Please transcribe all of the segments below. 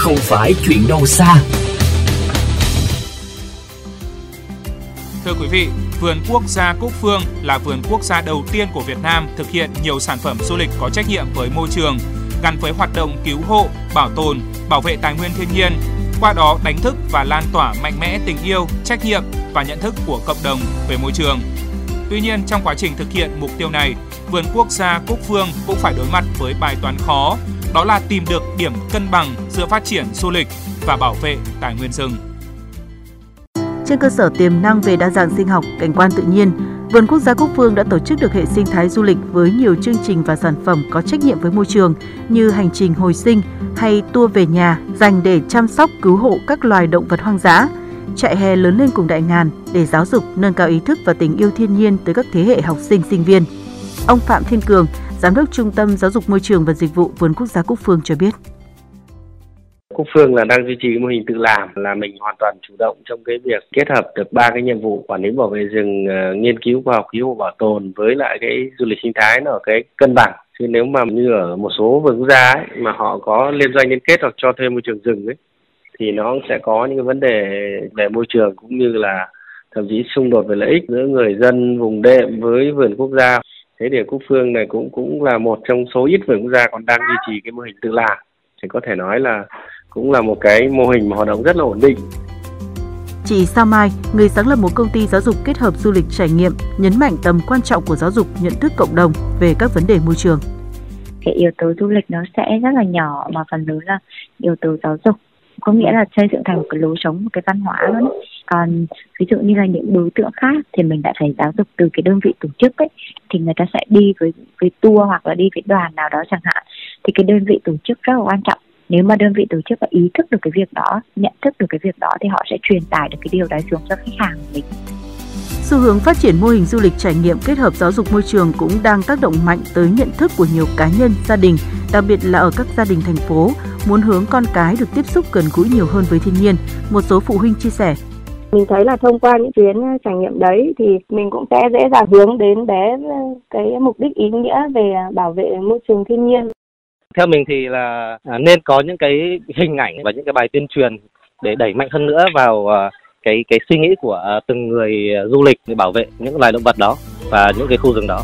không phải chuyện đâu xa. Thưa quý vị, Vườn Quốc gia Cúc Phương là vườn quốc gia đầu tiên của Việt Nam thực hiện nhiều sản phẩm du lịch có trách nhiệm với môi trường, gắn với hoạt động cứu hộ, bảo tồn, bảo vệ tài nguyên thiên nhiên, qua đó đánh thức và lan tỏa mạnh mẽ tình yêu, trách nhiệm và nhận thức của cộng đồng về môi trường. Tuy nhiên, trong quá trình thực hiện mục tiêu này, Vườn Quốc gia Cúc Phương cũng phải đối mặt với bài toán khó, đó là tìm được điểm cân bằng giữa phát triển du lịch và bảo vệ tài nguyên rừng. Trên cơ sở tiềm năng về đa dạng sinh học, cảnh quan tự nhiên, Vườn Quốc gia Cúc Phương đã tổ chức được hệ sinh thái du lịch với nhiều chương trình và sản phẩm có trách nhiệm với môi trường như hành trình hồi sinh hay tour về nhà dành để chăm sóc cứu hộ các loài động vật hoang dã, chạy hè lớn lên cùng đại ngàn để giáo dục, nâng cao ý thức và tình yêu thiên nhiên tới các thế hệ học sinh sinh viên. Ông Phạm Thiên Cường, Giám đốc Trung tâm Giáo dục Môi trường và Dịch vụ Vườn Quốc gia Cúc Phương cho biết. Cúc Phương là đang duy trì mô hình tự làm là mình hoàn toàn chủ động trong cái việc kết hợp được ba cái nhiệm vụ quản lý bảo vệ rừng, ờ, nghiên cứu khoa học cứu hộ bảo tồn với lại cái du lịch sinh thái nó ở cái cân bằng. Chứ nếu mà như ở một số vườn quốc gia ấy, mà họ có liên doanh liên kết hoặc cho thuê môi trường rừng ấy thì nó sẽ có những cái vấn đề về môi trường cũng như là thậm chí xung đột về lợi ích giữa người dân vùng đệm với vườn quốc gia. Thế thì Cúc Phương này cũng cũng là một trong số ít vườn quốc gia còn đang duy trì cái mô hình tự làm thì có thể nói là cũng là một cái mô hình mà hoạt động rất là ổn định. Chị Sao Mai, người sáng lập một công ty giáo dục kết hợp du lịch trải nghiệm, nhấn mạnh tầm quan trọng của giáo dục nhận thức cộng đồng về các vấn đề môi trường. Cái yếu tố du lịch nó sẽ rất là nhỏ mà phần lớn là yếu tố giáo dục có nghĩa là xây dựng thành một cái lối sống một cái văn hóa luôn còn ví dụ như là những đối tượng khác thì mình đã phải giáo dục từ cái đơn vị tổ chức ấy thì người ta sẽ đi với với tour hoặc là đi với đoàn nào đó chẳng hạn. Thì cái đơn vị tổ chức rất là quan trọng. Nếu mà đơn vị tổ chức đã ý thức được cái việc đó nhận thức được cái việc đó thì họ sẽ truyền tải được cái điều đấy xuống cho khách hàng của mình. Xu hướng phát triển mô hình du lịch trải nghiệm kết hợp giáo dục môi trường cũng đang tác động mạnh tới nhận thức của nhiều cá nhân, gia đình, đặc biệt là ở các gia đình thành phố, muốn hướng con cái được tiếp xúc gần gũi nhiều hơn với thiên nhiên. Một số phụ huynh chia sẻ. Mình thấy là thông qua những chuyến trải nghiệm đấy thì mình cũng sẽ dễ dàng hướng đến bé cái mục đích ý nghĩa về bảo vệ môi trường thiên nhiên theo mình thì là à, nên có những cái hình ảnh và những cái bài tuyên truyền để đẩy mạnh hơn nữa vào cái cái suy nghĩ của từng người du lịch để bảo vệ những loài động vật đó và những cái khu rừng đó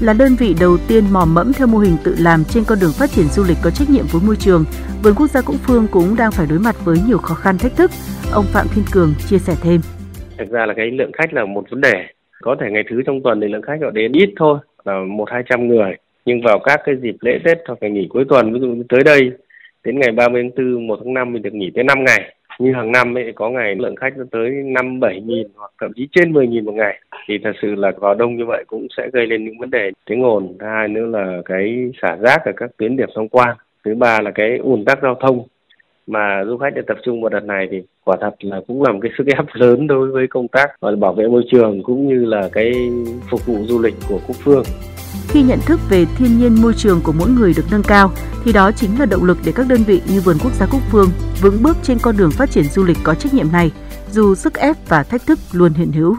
là đơn vị đầu tiên mò mẫm theo mô hình tự làm trên con đường phát triển du lịch có trách nhiệm với môi trường, vườn quốc gia Cũng Phương cũng đang phải đối mặt với nhiều khó khăn thách thức. Ông Phạm Thiên Cường chia sẻ thêm. Thực ra là cái lượng khách là một vấn đề. Có thể ngày thứ trong tuần thì lượng khách họ đến ít thôi, là một hai trăm người nhưng vào các cái dịp lễ Tết hoặc ngày nghỉ cuối tuần ví dụ như tới đây đến ngày 30 tháng 4, 1 tháng 5 mình được nghỉ tới 5 ngày như hàng năm ấy, có ngày lượng khách nó tới năm, bảy nghìn hoặc thậm chí trên 10 nghìn một ngày. Thì thật sự là vào đông như vậy cũng sẽ gây lên những vấn đề tiếng ồn, thứ hai nữa là cái xả rác ở các tuyến điểm thông quan. Thứ ba là cái ùn tắc giao thông mà du khách đã tập trung vào đợt này thì quả thật là cũng là một cái sức ép lớn đối với công tác bảo vệ môi trường cũng như là cái phục vụ du lịch của quốc Phương. Khi nhận thức về thiên nhiên môi trường của mỗi người được nâng cao, thì đó chính là động lực để các đơn vị như Vườn Quốc gia Cúc Phương vững bước trên con đường phát triển du lịch có trách nhiệm này, dù sức ép và thách thức luôn hiện hữu.